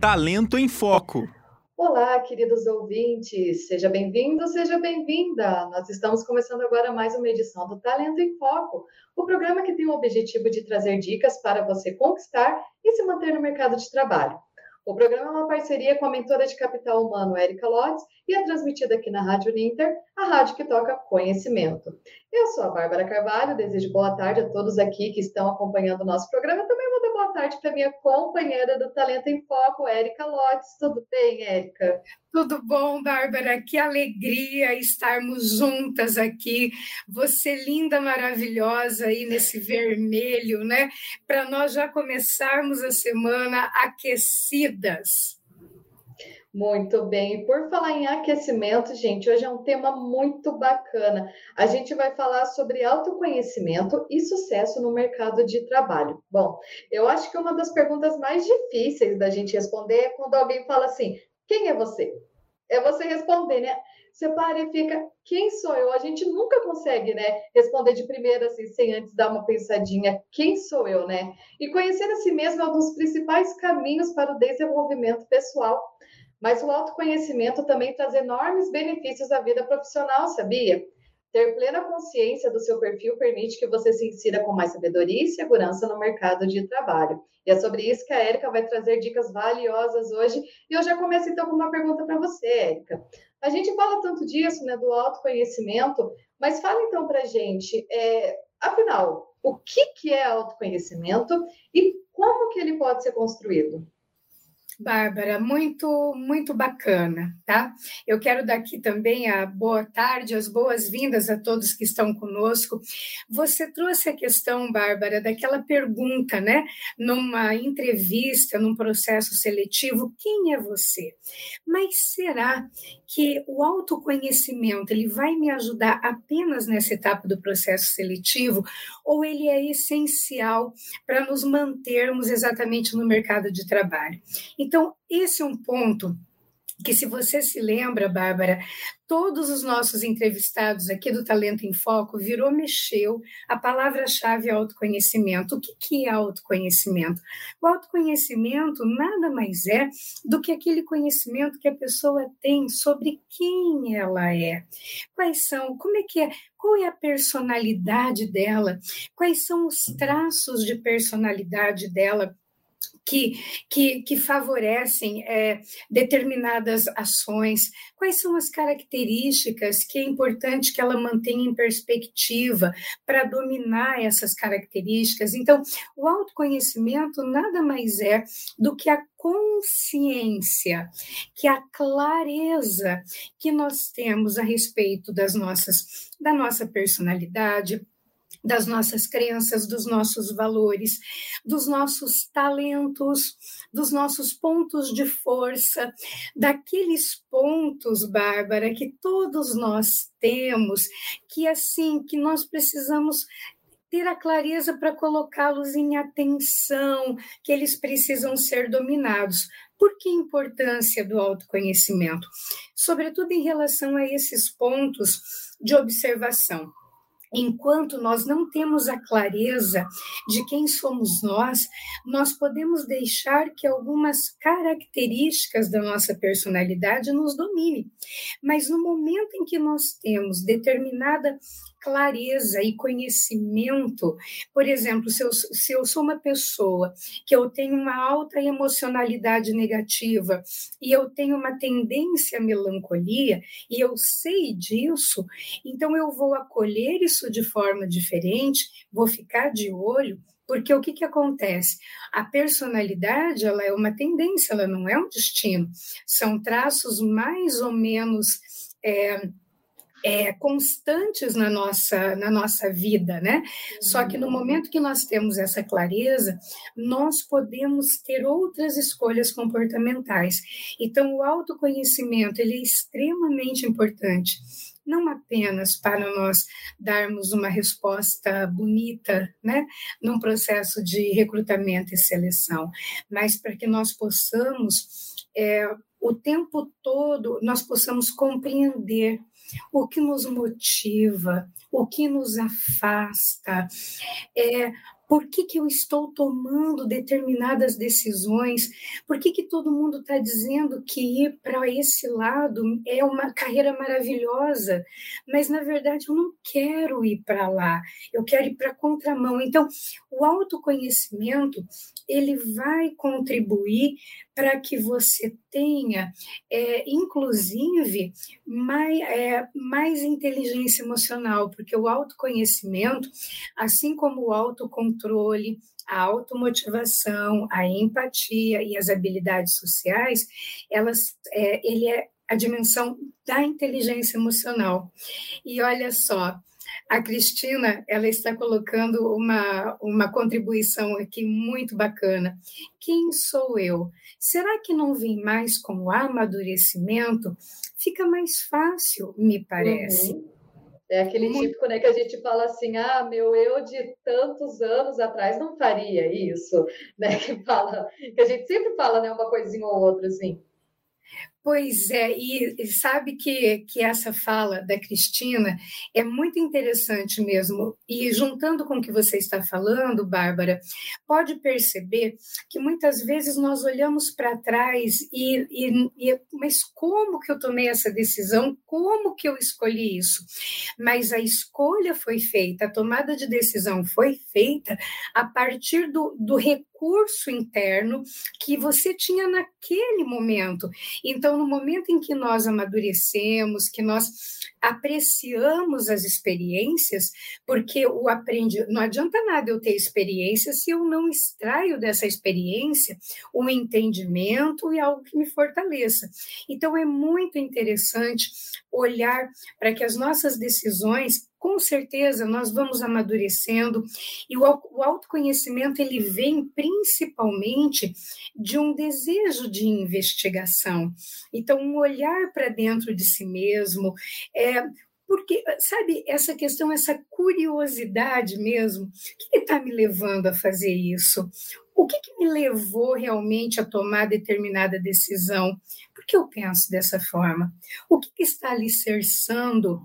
Talento em Foco. Olá, queridos ouvintes, seja bem-vindo, seja bem-vinda. Nós estamos começando agora mais uma edição do Talento em Foco, o programa que tem o objetivo de trazer dicas para você conquistar e se manter no mercado de trabalho. O programa é uma parceria com a mentora de capital humano Erika Lotz e é transmitido aqui na Rádio Ninter, a rádio que toca conhecimento. Eu sou a Bárbara Carvalho, desejo boa tarde a todos aqui que estão acompanhando o nosso programa. Também tarde para minha companheira do Talento em Foco, Érica Lotz. Tudo bem, Érica? Tudo bom, Bárbara? Que alegria estarmos juntas aqui. Você linda, maravilhosa aí nesse vermelho, né? Para nós já começarmos a semana aquecidas. Muito bem. Por falar em aquecimento, gente, hoje é um tema muito bacana. A gente vai falar sobre autoconhecimento e sucesso no mercado de trabalho. Bom, eu acho que uma das perguntas mais difíceis da gente responder é quando alguém fala assim: quem é você? É você responder, né? Você para e fica, quem sou eu? A gente nunca consegue, né, responder de primeira, assim, sem antes dar uma pensadinha, quem sou eu, né? E conhecer a si mesmo é um dos principais caminhos para o desenvolvimento pessoal mas o autoconhecimento também traz enormes benefícios à vida profissional, sabia? Ter plena consciência do seu perfil permite que você se insira com mais sabedoria e segurança no mercado de trabalho. E é sobre isso que a Érica vai trazer dicas valiosas hoje. E eu já começo então com uma pergunta para você, Érica. A gente fala tanto disso, né, do autoconhecimento, mas fala então para gente, é, afinal, o que, que é autoconhecimento e como que ele pode ser construído? Bárbara, muito, muito bacana, tá? Eu quero dar aqui também a boa tarde, as boas-vindas a todos que estão conosco. Você trouxe a questão, Bárbara, daquela pergunta, né? Numa entrevista, num processo seletivo, quem é você? Mas será que o autoconhecimento ele vai me ajudar apenas nessa etapa do processo seletivo ou ele é essencial para nos mantermos exatamente no mercado de trabalho? Então, esse é um ponto que se você se lembra, Bárbara, todos os nossos entrevistados aqui do Talento em Foco virou, mexeu, a palavra-chave autoconhecimento. O que, que é autoconhecimento? O autoconhecimento nada mais é do que aquele conhecimento que a pessoa tem sobre quem ela é. Quais são, como é que é, qual é a personalidade dela, quais são os traços de personalidade dela que, que, que favorecem é, determinadas ações, quais são as características que é importante que ela mantenha em perspectiva para dominar essas características. Então, o autoconhecimento nada mais é do que a consciência, que a clareza que nós temos a respeito das nossas da nossa personalidade, das nossas crenças, dos nossos valores, dos nossos talentos, dos nossos pontos de força, daqueles pontos, Bárbara, que todos nós temos, que assim, que nós precisamos ter a clareza para colocá-los em atenção, que eles precisam ser dominados. Por que a importância do autoconhecimento? Sobretudo em relação a esses pontos de observação enquanto nós não temos a clareza de quem somos nós, nós podemos deixar que algumas características da nossa personalidade nos domine. Mas no momento em que nós temos determinada clareza e conhecimento. Por exemplo, se eu, se eu sou uma pessoa que eu tenho uma alta emocionalidade negativa e eu tenho uma tendência à melancolia e eu sei disso, então eu vou acolher isso de forma diferente, vou ficar de olho porque o que, que acontece? A personalidade ela é uma tendência, ela não é um destino. São traços mais ou menos é, é, constantes na nossa, na nossa vida, né? Só que no uhum. momento que nós temos essa clareza, nós podemos ter outras escolhas comportamentais. Então, o autoconhecimento ele é extremamente importante não apenas para nós darmos uma resposta bonita, né, num processo de recrutamento e seleção, mas para que nós possamos é, o tempo todo nós possamos compreender o que nos motiva, o que nos afasta, é, por que, que eu estou tomando determinadas decisões? Por que, que todo mundo está dizendo que ir para esse lado é uma carreira maravilhosa? Mas, na verdade, eu não quero ir para lá, eu quero ir para a contramão. Então, o autoconhecimento ele vai contribuir para que você tenha, é, inclusive, mais, é, mais inteligência emocional, porque o autoconhecimento, assim como o autocontrole, a automotivação, a empatia e as habilidades sociais, elas, é, ele é a dimensão da inteligência emocional. E olha só, a Cristina, ela está colocando uma, uma contribuição aqui muito bacana. Quem sou eu? Será que não vem mais com o amadurecimento? Fica mais fácil, me parece. Uhum. É aquele típico, né, que a gente fala assim, ah, meu eu de tantos anos atrás não faria isso, né, que fala, que a gente sempre fala, né, uma coisinha ou outra, assim. Pois é, e sabe que, que essa fala da Cristina é muito interessante mesmo. E juntando com o que você está falando, Bárbara, pode perceber que muitas vezes nós olhamos para trás e, e, e, mas como que eu tomei essa decisão? Como que eu escolhi isso? Mas a escolha foi feita, a tomada de decisão foi feita a partir do, do recurso interno que você tinha naquele momento. Então, no momento em que nós amadurecemos, que nós apreciamos as experiências, porque o aprendi, não adianta nada eu ter experiência se eu não extraio dessa experiência um entendimento e algo que me fortaleça. Então é muito interessante olhar para que as nossas decisões com certeza nós vamos amadurecendo e o, o autoconhecimento ele vem principalmente de um desejo de investigação. Então, um olhar para dentro de si mesmo, é, porque, sabe, essa questão, essa curiosidade mesmo, o que está me levando a fazer isso? O que, que, me levou realmente a tomar determinada decisão? Por que eu penso dessa forma? O que, que está alicerçando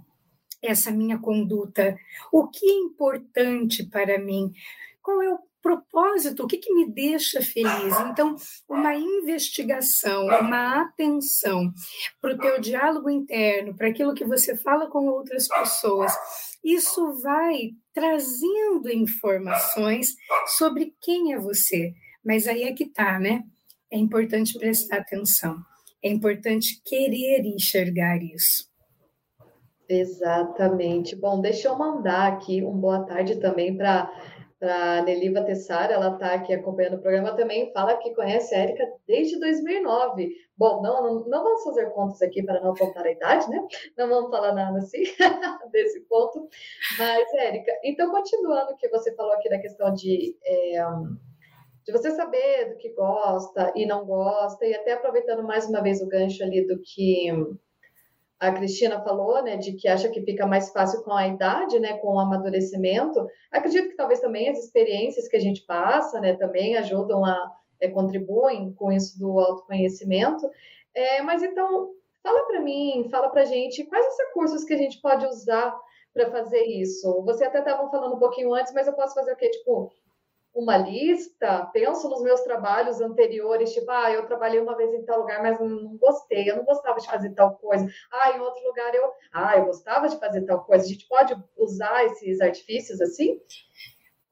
essa minha conduta? O que é importante para mim? Qual é o propósito? O que, que me deixa feliz? Então, uma investigação, uma atenção para o teu diálogo interno, para aquilo que você fala com outras pessoas, isso vai trazendo informações sobre quem é você. Mas aí é que tá, né? É importante prestar atenção. É importante querer enxergar isso. Exatamente. Bom, deixa eu mandar aqui um boa tarde também para a Neliva Tessara, ela está aqui acompanhando o programa também, fala que conhece a Érica desde 2009. Bom, não, não, vamos fazer contas aqui para não apontar a idade, né? Não vamos falar nada assim, desse ponto. Mas, Érica, então, continuando o que você falou aqui da questão de, é, de você saber do que gosta e não gosta, e até aproveitando mais uma vez o gancho ali do que a Cristina falou, né, de que acha que fica mais fácil com a idade, né, com o amadurecimento. Acredito que talvez também as experiências que a gente passa, né, também ajudam a é, contribuem com isso do autoconhecimento. É, mas então, fala para mim, fala para gente quais os recursos que a gente pode usar para fazer isso. Você até estava falando um pouquinho antes, mas eu posso fazer o quê? Tipo, uma lista, penso nos meus trabalhos anteriores, tipo, ah, eu trabalhei uma vez em tal lugar, mas não gostei, eu não gostava de fazer tal coisa. Ah, em outro lugar eu, ah, eu gostava de fazer tal coisa. A gente pode usar esses artifícios assim?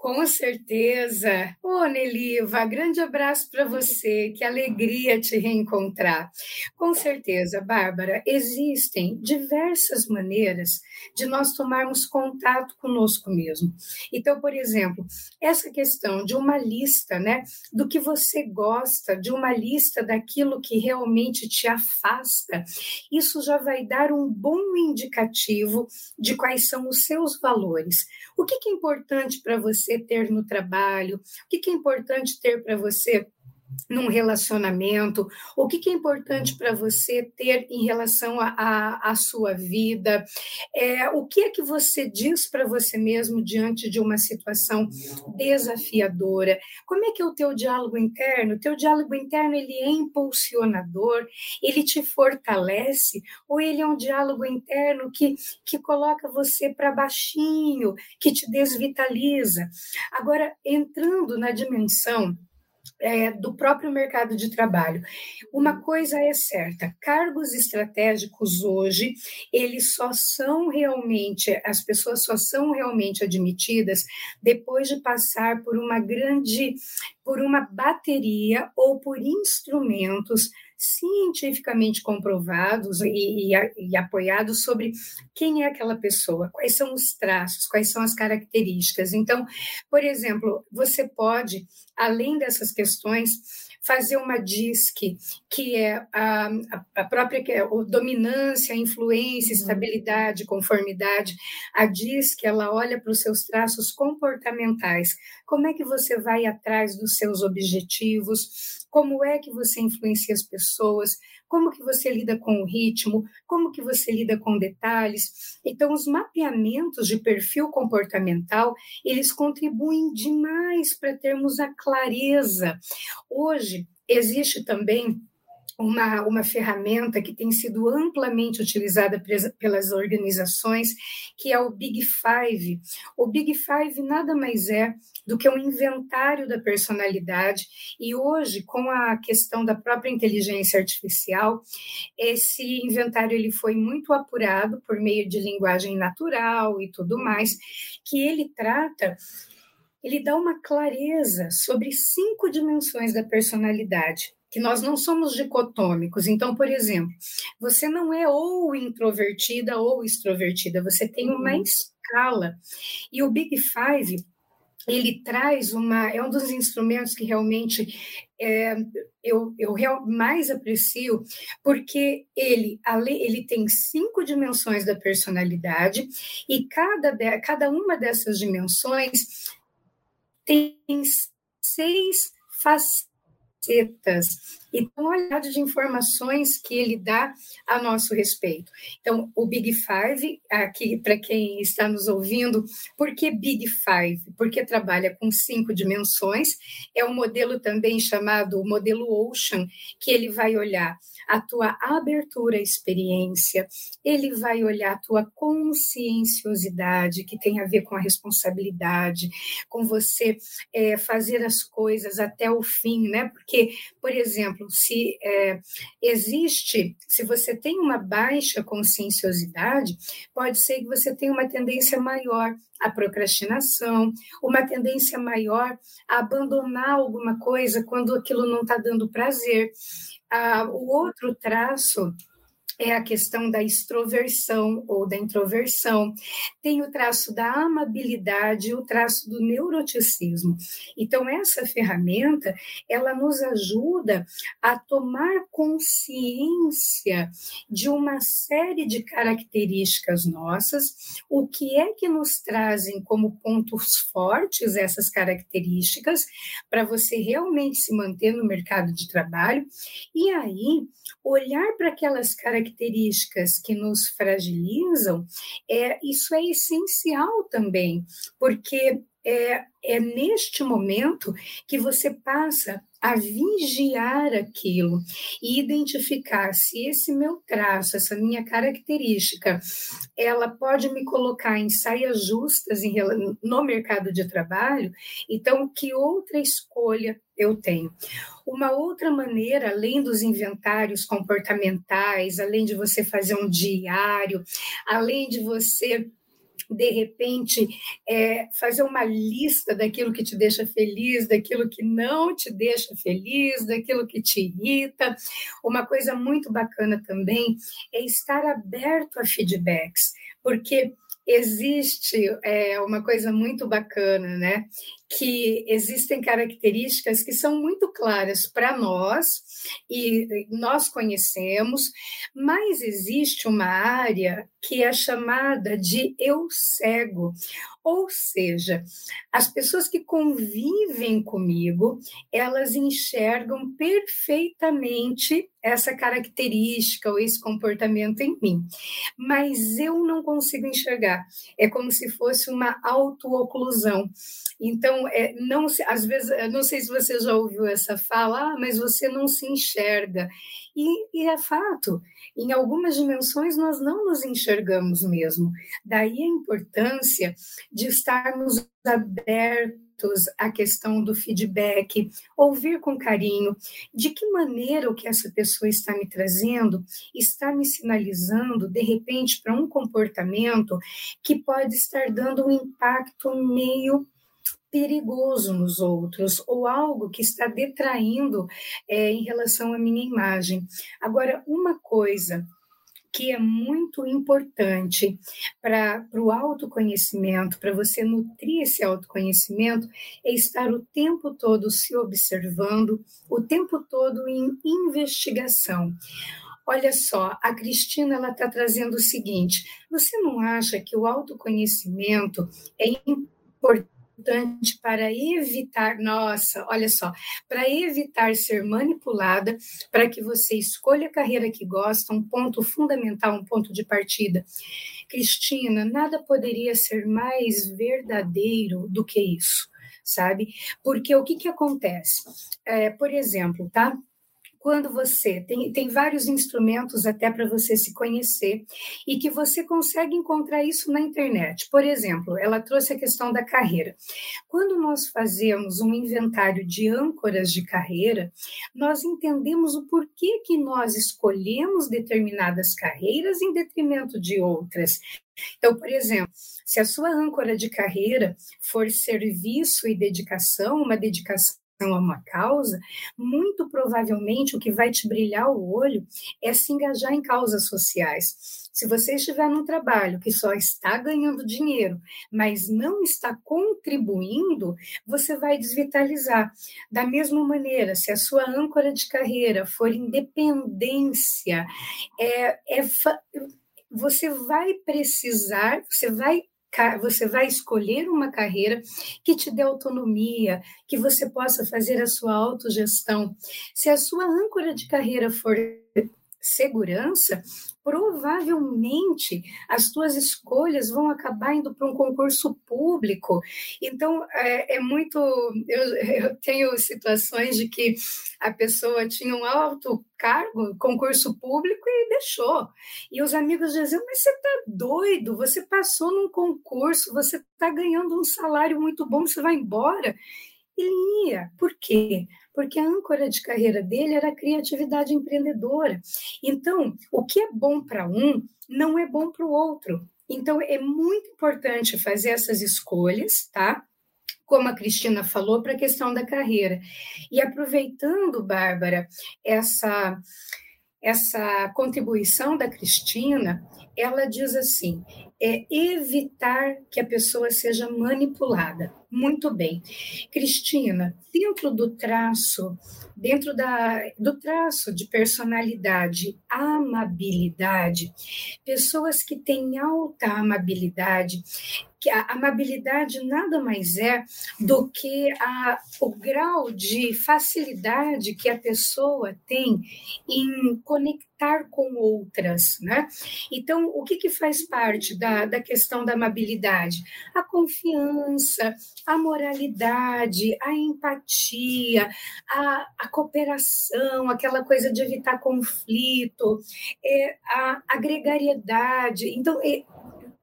Com certeza. Ô, Neliva, grande abraço para você, que alegria te reencontrar. Com certeza, Bárbara, existem diversas maneiras de nós tomarmos contato conosco mesmo. Então, por exemplo, essa questão de uma lista, né, do que você gosta, de uma lista daquilo que realmente te afasta, isso já vai dar um bom indicativo de quais são os seus valores. O que, é importante para você ter no trabalho? O que, é importante ter para você num relacionamento, o que, que é importante para você ter em relação à sua vida, é, o que é que você diz para você mesmo diante de uma situação desafiadora, como é que é o teu diálogo interno? O teu diálogo interno ele é impulsionador, ele te fortalece, ou ele é um diálogo interno que, que coloca você para baixinho, que te desvitaliza? Agora, entrando na dimensão é, do próprio mercado de trabalho. Uma coisa é certa: cargos estratégicos hoje eles só são realmente as pessoas só são realmente admitidas depois de passar por uma grande, por uma bateria ou por instrumentos cientificamente comprovados e, e, e, apoiados sobre quem é aquela pessoa, quais são os traços, quais são as características. Então, por exemplo, você pode, além dessas questões, fazer uma DISC, que é a, a própria que é a dominância, influência, uhum. estabilidade, conformidade. A DISC, ela olha para os seus traços comportamentais. Como é que você vai atrás dos seus objetivos? Como é que você influencia as pessoas? como que você lida com o ritmo, como que você lida com detalhes. Então, os mapeamentos de perfil comportamental, eles contribuem demais para termos a clareza. Hoje, existe também uma, uma ferramenta que tem sido amplamente utilizada pelas organizações, que é o Big Five. O Big Five nada mais é do que um inventário da personalidade, e hoje, com a questão da própria inteligência artificial, esse inventário ele foi muito apurado por meio de linguagem natural e tudo mais, que ele trata ele dá uma clareza sobre cinco dimensões da personalidade que nós não somos dicotômicos. Então, por exemplo, você não é ou introvertida ou extrovertida, você tem uma uhum. escala. E o Big Five, ele traz uma. É um dos instrumentos que realmente é, eu, eu mais aprecio, porque ele, ele tem cinco dimensões da personalidade, e cada, cada uma dessas dimensões tem seis facetas facetas e a qualidade de informações que ele dá a nosso respeito. Então, o Big Five, aqui para quem está nos ouvindo, por que Big Five? Porque trabalha com cinco dimensões, é um modelo também chamado modelo Ocean, que ele vai olhar a tua abertura à experiência, ele vai olhar a tua conscienciosidade, que tem a ver com a responsabilidade, com você é, fazer as coisas até o fim, né? Porque, por exemplo, se é, existe, se você tem uma baixa conscienciosidade, pode ser que você tenha uma tendência maior à procrastinação, uma tendência maior a abandonar alguma coisa quando aquilo não está dando prazer. Ah, o outro traço é a questão da extroversão ou da introversão, tem o traço da amabilidade, o traço do neuroticismo. Então essa ferramenta, ela nos ajuda a tomar consciência de uma série de características nossas, o que é que nos trazem como pontos fortes essas características para você realmente se manter no mercado de trabalho e aí olhar para aquelas características que nos fragilizam, é, isso é essencial também, porque é, é neste momento que você passa a vigiar aquilo e identificar se esse meu traço, essa minha característica, ela pode me colocar em saias justas em, no mercado de trabalho, então que outra escolha eu tenho. Uma outra maneira, além dos inventários comportamentais, além de você fazer um diário, além de você de repente, é, fazer uma lista daquilo que te deixa feliz, daquilo que não te deixa feliz, daquilo que te irrita. Uma coisa muito bacana também é estar aberto a feedbacks, porque existe é, uma coisa muito bacana, né? Que existem características que são muito claras para nós e nós conhecemos, mas existe uma área que é chamada de eu cego, ou seja, as pessoas que convivem comigo, elas enxergam perfeitamente essa característica ou esse comportamento em mim, mas eu não consigo enxergar. É como se fosse uma autooclusão. Então, é, não às vezes, não sei se você já ouviu essa fala, ah, mas você não se enxerga. E, e é fato, em algumas dimensões nós não nos enxergamos mesmo. Daí a importância de estarmos abertos à questão do feedback, ouvir com carinho de que maneira o que essa pessoa está me trazendo está me sinalizando, de repente, para um comportamento que pode estar dando um impacto meio perigoso nos outros ou algo que está detraindo é, em relação à minha imagem. Agora, uma coisa que é muito importante para o autoconhecimento, para você nutrir esse autoconhecimento, é estar o tempo todo se observando, o tempo todo em investigação. Olha só, a Cristina ela está trazendo o seguinte: você não acha que o autoconhecimento é importante? Importante para evitar, nossa, olha só, para evitar ser manipulada, para que você escolha a carreira que gosta, um ponto fundamental, um ponto de partida. Cristina, nada poderia ser mais verdadeiro do que isso, sabe? Porque o que, que acontece? É, por exemplo, tá? Quando você tem, tem vários instrumentos até para você se conhecer e que você consegue encontrar isso na internet. Por exemplo, ela trouxe a questão da carreira. Quando nós fazemos um inventário de âncoras de carreira, nós entendemos o porquê que nós escolhemos determinadas carreiras em detrimento de outras. Então, por exemplo, se a sua âncora de carreira for serviço e dedicação, uma dedicação a uma causa, muito provavelmente o que vai te brilhar o olho é se engajar em causas sociais. Se você estiver num trabalho que só está ganhando dinheiro, mas não está contribuindo, você vai desvitalizar. Da mesma maneira, se a sua âncora de carreira for independência, é, é você vai precisar, você vai você vai escolher uma carreira que te dê autonomia, que você possa fazer a sua autogestão. Se a sua âncora de carreira for segurança, provavelmente as tuas escolhas vão acabar indo para um concurso público. Então, é, é muito. Eu, eu, tenho situações de que a pessoa tinha um alto cargo, concurso público, e deixou. E os amigos diziam: Mas você está doido, você passou num concurso, você está ganhando um salário muito bom, você vai embora. Ele ia. Por quê? Porque a âncora de carreira dele era a criatividade empreendedora. Então, o que é bom para um não é bom para o outro. Então, é muito importante fazer essas escolhas, tá? Como a Cristina falou, para a questão da carreira. E aproveitando, Bárbara, essa, essa contribuição da Cristina, ela diz assim: é evitar que a pessoa seja manipulada. Muito bem. Cristina, dentro do traço, dentro da, do traço de personalidade, amabilidade, pessoas que têm alta amabilidade, que a amabilidade nada mais é do que a, o grau de facilidade que a pessoa tem em conectar com outras, né? Então, o que, que faz parte da, da questão da amabilidade? A confiança, a moralidade, a empatia, a, a cooperação, aquela coisa de evitar conflito, é, a, a gregariedade. Então, é,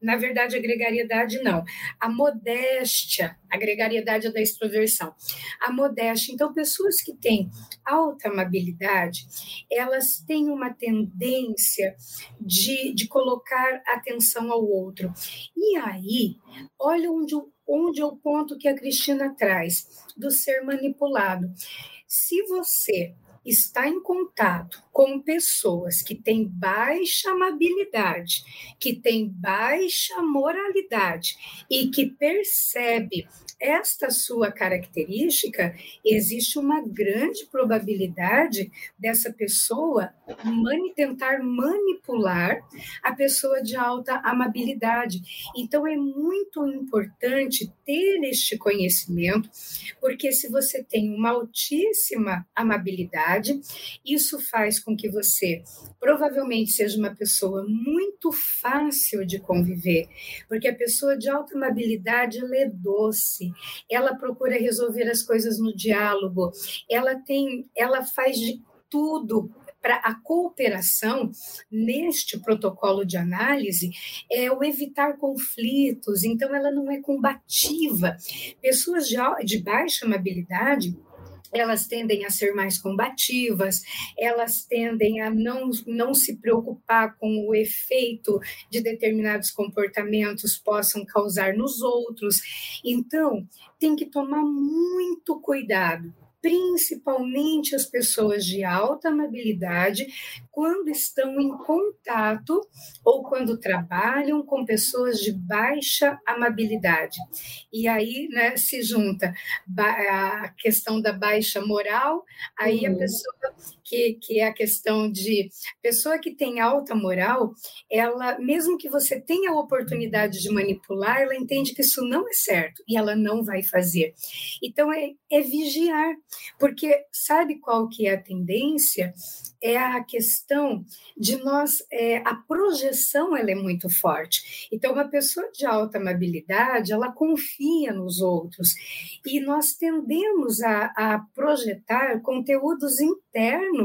na verdade, a gregariedade não. A modéstia, a gregariedade é da extroversão. A modéstia. Então, pessoas que têm alta amabilidade, elas têm uma tendência de, de colocar atenção ao outro. E aí, olha onde, onde é o ponto que a Cristina traz, do ser manipulado. Se você está em contato com pessoas que têm baixa amabilidade, que têm baixa moralidade e que percebe esta sua característica, existe uma grande probabilidade dessa pessoa mani tentar manipular a pessoa de alta amabilidade. Então, é muito importante ter este conhecimento, porque se você tem uma altíssima amabilidade, isso faz com que você provavelmente seja uma pessoa muito fácil de conviver, porque a pessoa de alta amabilidade ela é doce, ela procura resolver as coisas no diálogo, ela tem, ela faz de tudo para a cooperação neste protocolo de análise é o evitar conflitos, então ela não é combativa. Pessoas de, de baixa amabilidade elas tendem a ser mais combativas, elas tendem a não, não se preocupar com o efeito de determinados comportamentos possam causar nos outros. Então, tem que tomar muito cuidado principalmente as pessoas de alta amabilidade, quando estão em contato ou quando trabalham com pessoas de baixa amabilidade. E aí né, se junta a questão da baixa moral, aí uhum. a pessoa que, que é a questão de pessoa que tem alta moral, ela, mesmo que você tenha a oportunidade de manipular, ela entende que isso não é certo e ela não vai fazer. Então é, é vigiar, porque sabe qual que é a tendência? É a questão de nós, é, a projeção ela é muito forte. Então, uma pessoa de alta amabilidade, ela confia nos outros. E nós tendemos a, a projetar conteúdos internos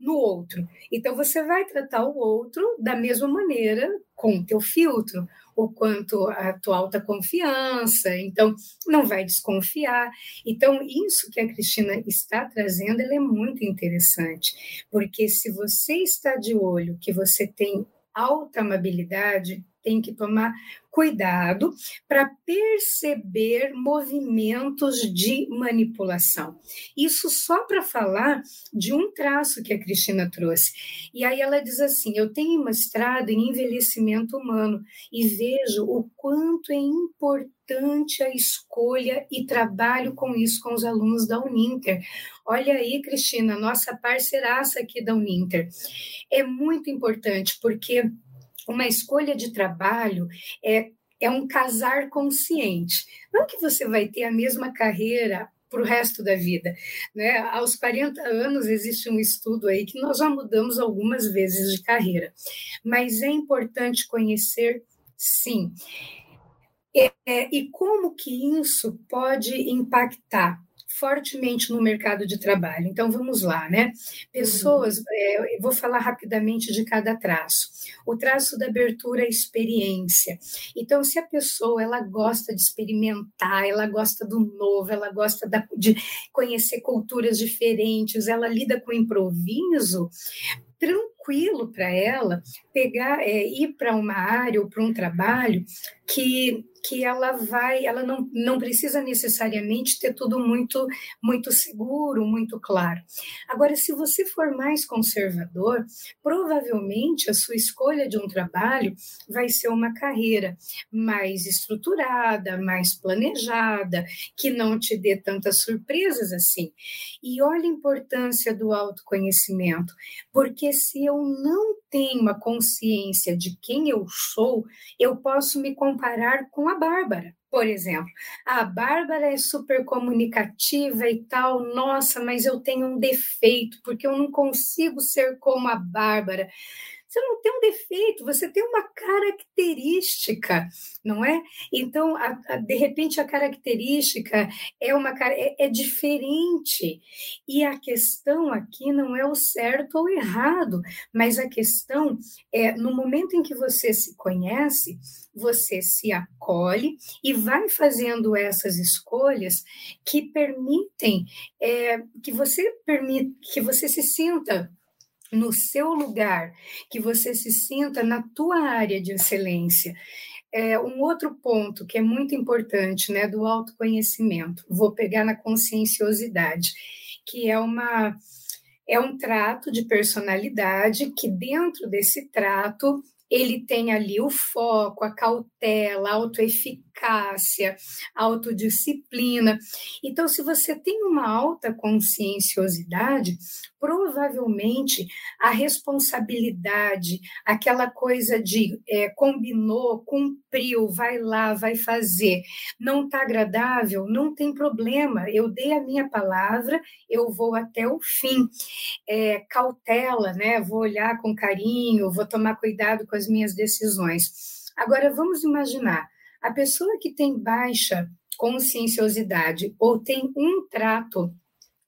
no outro. Então, você vai tratar o outro da mesma maneira com o teu filtro o quanto a tua alta confiança, então não vai desconfiar. Então, isso que a Cristina está trazendo, é muito interessante, porque se você está de olho que você tem alta amabilidade, tem que tomar cuidado para perceber movimentos de manipulação. Isso só para falar de um traço que a Cristina trouxe. E aí ela diz assim: Eu tenho mestrado em envelhecimento humano e vejo o quanto é importante a escolha e trabalho com isso com os alunos da Uninter. Olha aí, Cristina, nossa parceiraça aqui da Uninter. É muito importante porque uma escolha de trabalho é, é um casar consciente. Não que você vai ter a mesma carreira para o resto da vida. Né? Aos 40 anos, existe um estudo aí que nós já mudamos algumas vezes de carreira, mas é importante conhecer, sim. É, é, e como que isso pode impactar fortemente no mercado de trabalho. Então vamos lá, né? Pessoas, uhum. é, vou falar rapidamente de cada traço. O traço da abertura à experiência. Então, se a pessoa ela gosta de experimentar, ela gosta do novo, ela gosta da, de conhecer culturas diferentes, ela lida com improviso, tranquilo para ela pegar, é, ir para uma área ou para um trabalho que que ela vai, ela não, não precisa necessariamente ter tudo muito muito seguro, muito claro. Agora, se você for mais conservador, provavelmente a sua escolha de um trabalho vai ser uma carreira mais estruturada, mais planejada, que não te dê tantas surpresas assim. E olha a importância do autoconhecimento, porque se eu não tenho uma consciência de quem eu sou, eu posso me comparar com a Bárbara, por exemplo. A Bárbara é super comunicativa e tal, nossa, mas eu tenho um defeito, porque eu não consigo ser como a Bárbara. Você não tem um defeito, você tem uma característica, não é? Então, a, a, de repente, a característica é uma é, é diferente. E a questão aqui não é o certo ou errado, mas a questão é no momento em que você se conhece, você se acolhe e vai fazendo essas escolhas que permitem é, que você permite que você se sinta no seu lugar, que você se sinta na tua área de excelência. É, um outro ponto que é muito importante, né, do autoconhecimento, vou pegar na conscienciosidade, que é uma é um trato de personalidade que dentro desse trato ele tem ali o foco, a cautela, a autoeficácia, a autodisciplina. Então, se você tem uma alta conscienciosidade, provavelmente a responsabilidade, aquela coisa de é, combinou, cumpriu, vai lá, vai fazer, não está agradável, não tem problema, eu dei a minha palavra, eu vou até o fim. É, cautela, né? Vou olhar com carinho, vou tomar cuidado com as minhas decisões. Agora, vamos imaginar, a pessoa que tem baixa conscienciosidade ou tem um trato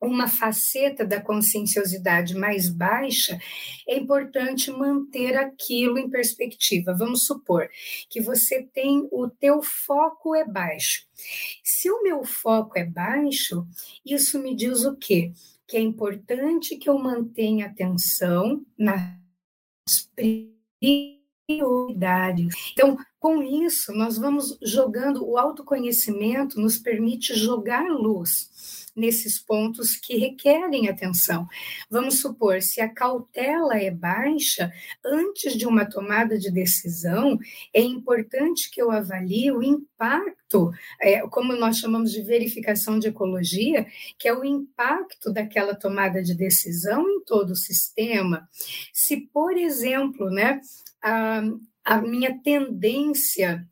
uma faceta da conscienciosidade mais baixa, é importante manter aquilo em perspectiva. Vamos supor que você tem o teu foco é baixo. Se o meu foco é baixo, isso me diz o quê? Que é importante que eu mantenha atenção nas Então, com isso, nós vamos jogando o autoconhecimento nos permite jogar luz nesses pontos que requerem atenção. Vamos supor, se a cautela é baixa, antes de uma tomada de decisão, é importante que eu avalie o impacto, é, como nós chamamos de verificação de ecologia, que é o impacto daquela tomada de decisão em todo o sistema. Se, por exemplo, né, a, a minha tendência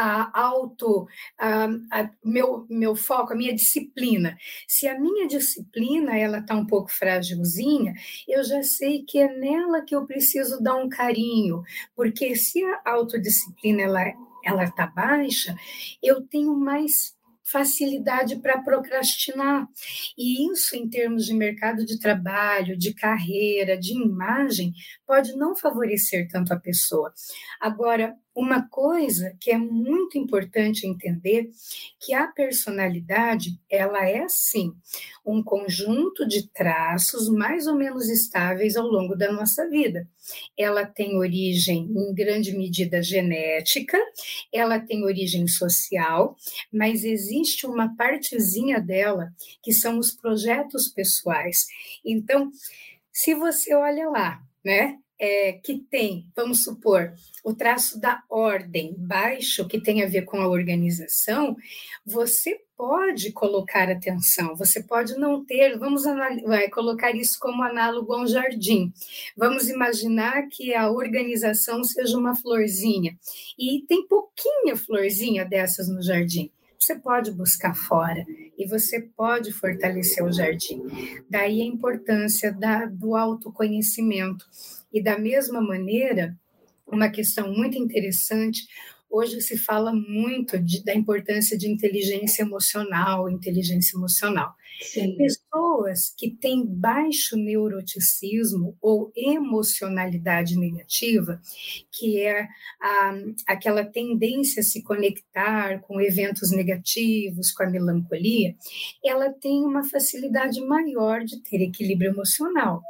a auto, a, a, meu, meu foco, a minha disciplina. Se a minha disciplina ela está um pouco frágilzinha, eu já sei que é nela que eu preciso dar um carinho, porque se a autodisciplina ela ela está baixa, eu tenho mais facilidade para procrastinar. E isso, em termos de mercado de trabalho, de carreira, de imagem, pode não favorecer tanto a pessoa. Agora, uma coisa que é muito importante entender que a personalidade, ela é sim um conjunto de traços mais ou menos estáveis ao longo da nossa vida. Ela tem origem em grande medida genética, ela tem origem social, mas existe uma partezinha dela que são os projetos pessoais. Então, se você olha lá, né? é, que tem, vamos supor, o traço da ordem baixo, que tem a ver com a organização, você pode colocar atenção, você pode não ter, vamos vai, colocar isso como análogo a um jardim. Vamos imaginar que a organização seja uma florzinha, e tem pouquinha florzinha dessas no jardim você pode buscar fora e você pode fortalecer o jardim. Daí a importância da, do autoconhecimento. E da mesma maneira, uma questão muito interessante, hoje se fala muito de, da importância de inteligência emocional, inteligência emocional. Sim. Pessoas que têm baixo neuroticismo ou emocionalidade negativa, que é a, aquela tendência a se conectar com eventos negativos, com a melancolia, ela tem uma facilidade maior de ter equilíbrio emocional.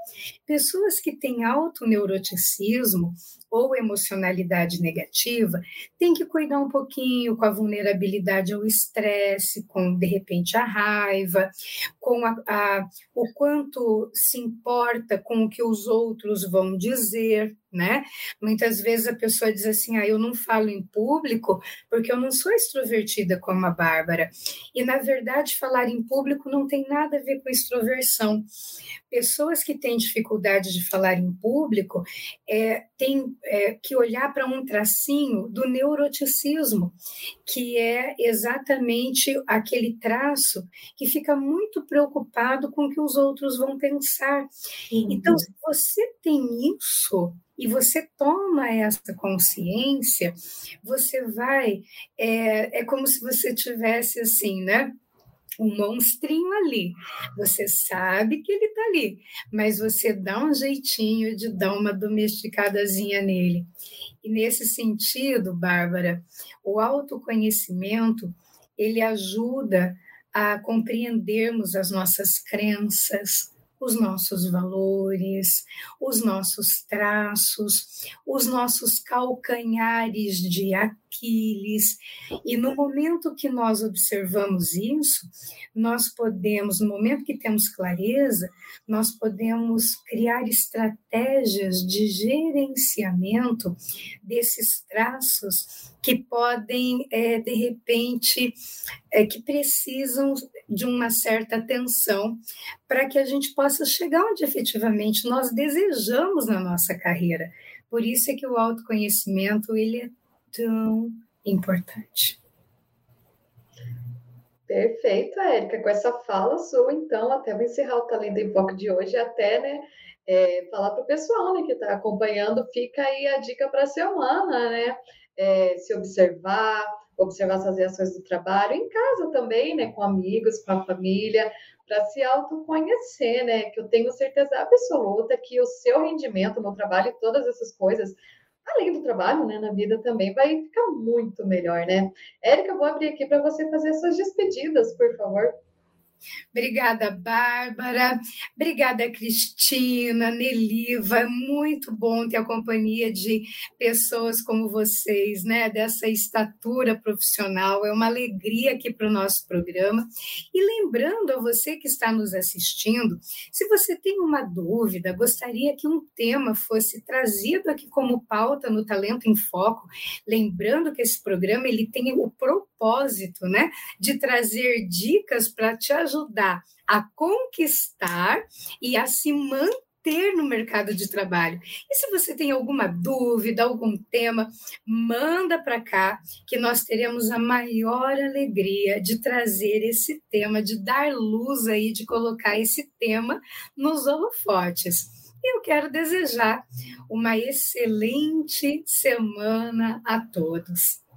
Pessoas que têm alto neuroticismo, ou emocionalidade negativa, tem que cuidar um pouquinho com a vulnerabilidade ao estresse, com de repente a raiva, com a, a, o quanto se importa com o que os outros vão dizer, né? Muitas vezes a pessoa diz assim: ah, eu não falo em público porque eu não sou extrovertida como a Bárbara. E na verdade, falar em público não tem nada a ver com extroversão. Pessoas que têm dificuldade de falar em público é, têm é, que olhar para um tracinho do neuroticismo, que é exatamente aquele traço que fica muito preocupado com o que os outros vão pensar. Uhum. Então, se você tem isso, e você toma essa consciência, você vai, é, é como se você tivesse assim, né? um monstrinho ali. Você sabe que ele está ali, mas você dá um jeitinho de dar uma domesticadazinha nele. E nesse sentido, Bárbara, o autoconhecimento ele ajuda a compreendermos as nossas crenças, os nossos valores, os nossos traços, os nossos calcanhares de Aquiles. E no momento que nós observamos isso, nós podemos, no momento que temos clareza, nós podemos criar estratégias de gerenciamento desses traços que podem, é, de repente, é, que precisam de uma certa atenção para que a gente possa chegar onde efetivamente nós desejamos na nossa carreira. Por isso é que o autoconhecimento ele é tão importante. Perfeito, Érica. Com essa fala sua, então, até vou encerrar o Talento em Foco de hoje, até né, é, falar para o pessoal né, que está acompanhando, fica aí a dica para a semana, né? É, se observar, observar suas reações do trabalho, em casa também, né? Com amigos, com a família, para se autoconhecer, né? Que eu tenho certeza absoluta que o seu rendimento no trabalho e todas essas coisas além do trabalho, né, na vida também, vai ficar muito melhor, né? Érica, vou abrir aqui para você fazer suas despedidas, por favor. Obrigada, Bárbara. Obrigada, Cristina, Neliva. É muito bom ter a companhia de pessoas como vocês, né? Dessa estatura profissional. É uma alegria aqui para o nosso programa. E lembrando a você que está nos assistindo, se você tem uma dúvida, gostaria que um tema fosse trazido aqui como pauta no Talento em Foco, lembrando que esse programa ele tem o propósito, né, de trazer dicas para te ajudar ajudar a conquistar e a se manter no mercado de trabalho. E se você tem alguma dúvida, algum tema, manda para cá, que nós teremos a maior alegria de trazer esse tema, de dar luz aí, de colocar esse tema nos holofotes. E eu quero desejar uma excelente semana a todos.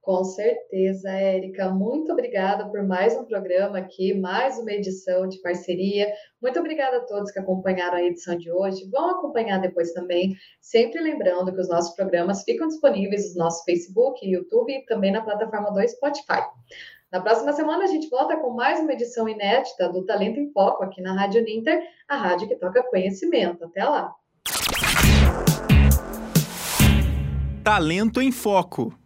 Com certeza, Érica. Muito obrigada por mais um programa aqui, mais uma edição de parceria. Muito obrigada a todos que acompanharam a edição de hoje. Vão acompanhar depois também. Sempre lembrando que os nossos programas ficam disponíveis no nosso Facebook, YouTube e também na plataforma do Spotify. Na próxima semana a gente volta com mais uma edição inédita do Talento em Foco aqui na Rádio Ninter, a rádio que toca conhecimento. Até lá. Talento em Foco